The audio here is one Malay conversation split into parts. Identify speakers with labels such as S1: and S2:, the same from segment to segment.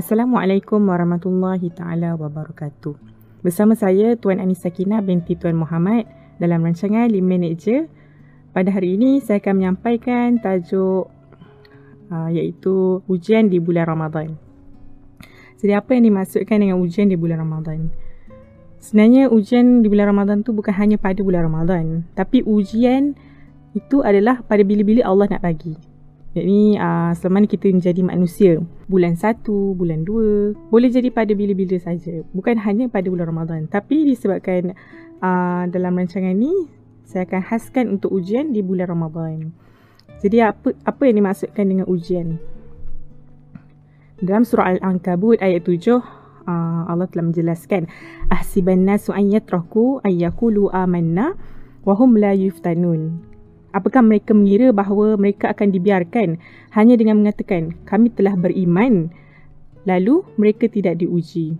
S1: Assalamualaikum warahmatullahi taala wabarakatuh. Bersama saya Tuan Anis Sakinah binti Tuan Muhammad dalam rancangan 5 minit je. Pada hari ini saya akan menyampaikan tajuk uh, iaitu ujian di bulan Ramadan. Jadi apa yang dimaksudkan dengan ujian di bulan Ramadan? Sebenarnya ujian di bulan Ramadan tu bukan hanya pada bulan Ramadan, tapi ujian itu adalah pada bila-bila Allah nak bagi. Jadi uh, selama ni kita menjadi manusia Bulan satu, bulan dua Boleh jadi pada bila-bila saja. Bukan hanya pada bulan Ramadan. Tapi disebabkan uh, dalam rancangan ni Saya akan khaskan untuk ujian di bulan Ramadan. Jadi apa apa yang dimaksudkan dengan ujian? Dalam surah Al-Ankabut ayat tujuh uh, Allah telah menjelaskan Ahsiban nasu an yatraku ayyakulu amanna Wahum la yuftanun Apakah mereka mengira bahawa mereka akan dibiarkan hanya dengan mengatakan kami telah beriman lalu mereka tidak diuji.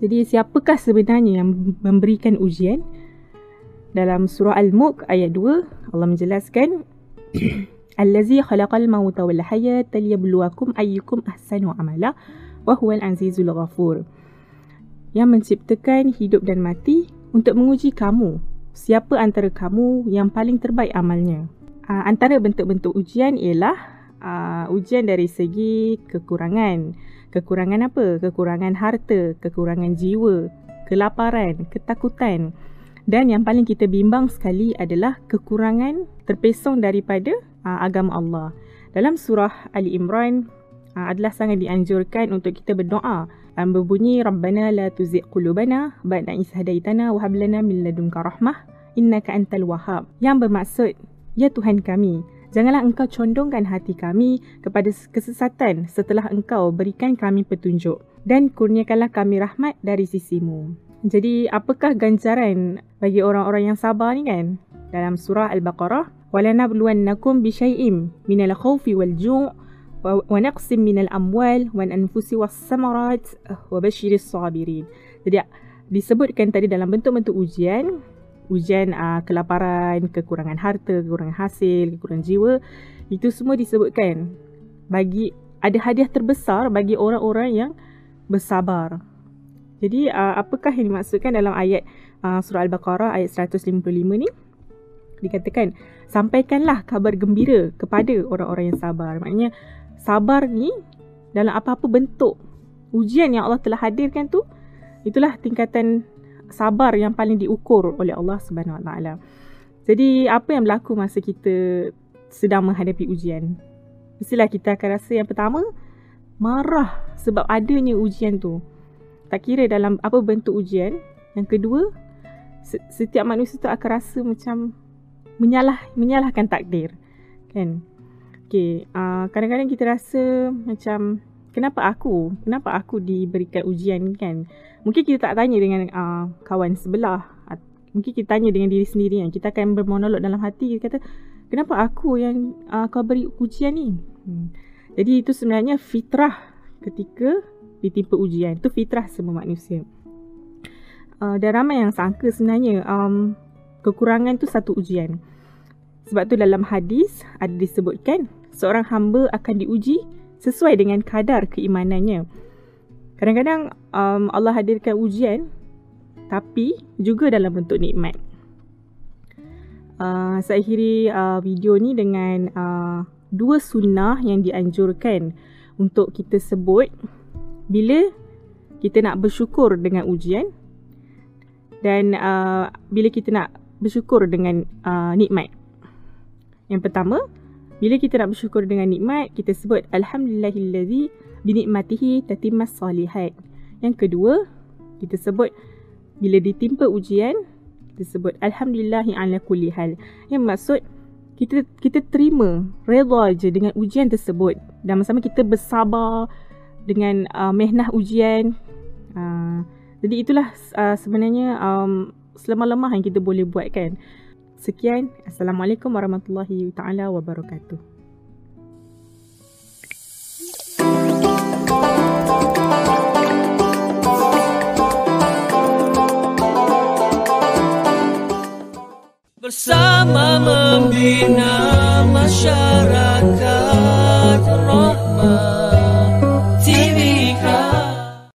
S1: Jadi siapakah sebenarnya yang memberikan ujian? Dalam surah Al-Mulk ayat 2 Allah menjelaskan Allazi khalaqal mauta wal hayata liyabluwakum ayyukum ahsanu amala wa huwal azizul ghafur. Yang menciptakan hidup dan mati untuk menguji kamu siapa antara kamu yang paling terbaik amalnya. Uh, antara bentuk-bentuk ujian ialah uh, ujian dari segi kekurangan. Kekurangan apa? Kekurangan harta, kekurangan jiwa, kelaparan, ketakutan. Dan yang paling kita bimbang sekali adalah kekurangan terpesong daripada uh, agama Allah. Dalam surah Ali Imran adalah sangat dianjurkan untuk kita berdoa. Um, berbunyi Rabbana la tuzigh qulubana ba'da idh hadaitana wa hab lana min ladunka rahmah innaka antal wahhab. Yang bermaksud ya Tuhan kami janganlah engkau condongkan hati kami kepada kesesatan setelah engkau berikan kami petunjuk dan kurniakanlah kami rahmat dari sisimu. Jadi apakah ganjaran bagi orang-orang yang sabar ni kan? Dalam surah al-baqarah bisyai'im minal khawfi wal ju' ونقسم من الأموال والأنفس والثمرات وبشر الصابرين. Jadi disebutkan tadi dalam bentuk-bentuk ujian, ujian uh, kelaparan, kekurangan harta, kekurangan hasil, kekurangan jiwa, itu semua disebutkan bagi ada hadiah terbesar bagi orang-orang yang bersabar. Jadi uh, apakah yang dimaksudkan dalam ayat uh, surah Al-Baqarah ayat 155 ni? Dikatakan sampaikanlah kabar gembira kepada orang-orang yang sabar. Maknanya sabar ni dalam apa-apa bentuk ujian yang Allah telah hadirkan tu itulah tingkatan sabar yang paling diukur oleh Allah Subhanahu Wa Taala. Jadi apa yang berlaku masa kita sedang menghadapi ujian? Mestilah kita akan rasa yang pertama marah sebab adanya ujian tu. Tak kira dalam apa bentuk ujian. Yang kedua, setiap manusia tu akan rasa macam menyalah menyalahkan takdir. Kan? Okay, uh, kadang-kadang kita rasa macam kenapa aku? Kenapa aku diberikan ujian kan? Mungkin kita tak tanya dengan uh, kawan sebelah. Mungkin kita tanya dengan diri sendiri kan. Kita akan bermonolog dalam hati. Kita kata, kenapa aku yang uh, kau beri ujian ni? Hmm. Jadi itu sebenarnya fitrah ketika ditimpa ujian. Itu fitrah semua manusia. Uh, dan ramai yang sangka sebenarnya um, kekurangan tu satu ujian. Sebab tu dalam hadis ada disebutkan seorang hamba akan diuji sesuai dengan kadar keimanannya. Kadang-kadang um, Allah hadirkan ujian tapi juga dalam bentuk nikmat. Uh, saya akhiri uh, video ni dengan uh, dua sunnah yang dianjurkan untuk kita sebut bila kita nak bersyukur dengan ujian dan uh, bila kita nak bersyukur dengan uh, nikmat. Yang pertama, bila kita nak bersyukur dengan nikmat, kita sebut Alhamdulillahillazi binikmatihi tatimmas salihat. Yang kedua, kita sebut bila ditimpa ujian, kita sebut Alhamdulillahi ala kulli hal. Yang maksud, kita kita terima, reda je dengan ujian tersebut. Dan bersama kita bersabar dengan uh, mehnah ujian. Uh, jadi itulah uh, sebenarnya um, selama-lemah yang kita boleh buat kan. Sekian, Assalamualaikum warahmatullahi taala wabarakatuh.
S2: Bersama membina masyarakat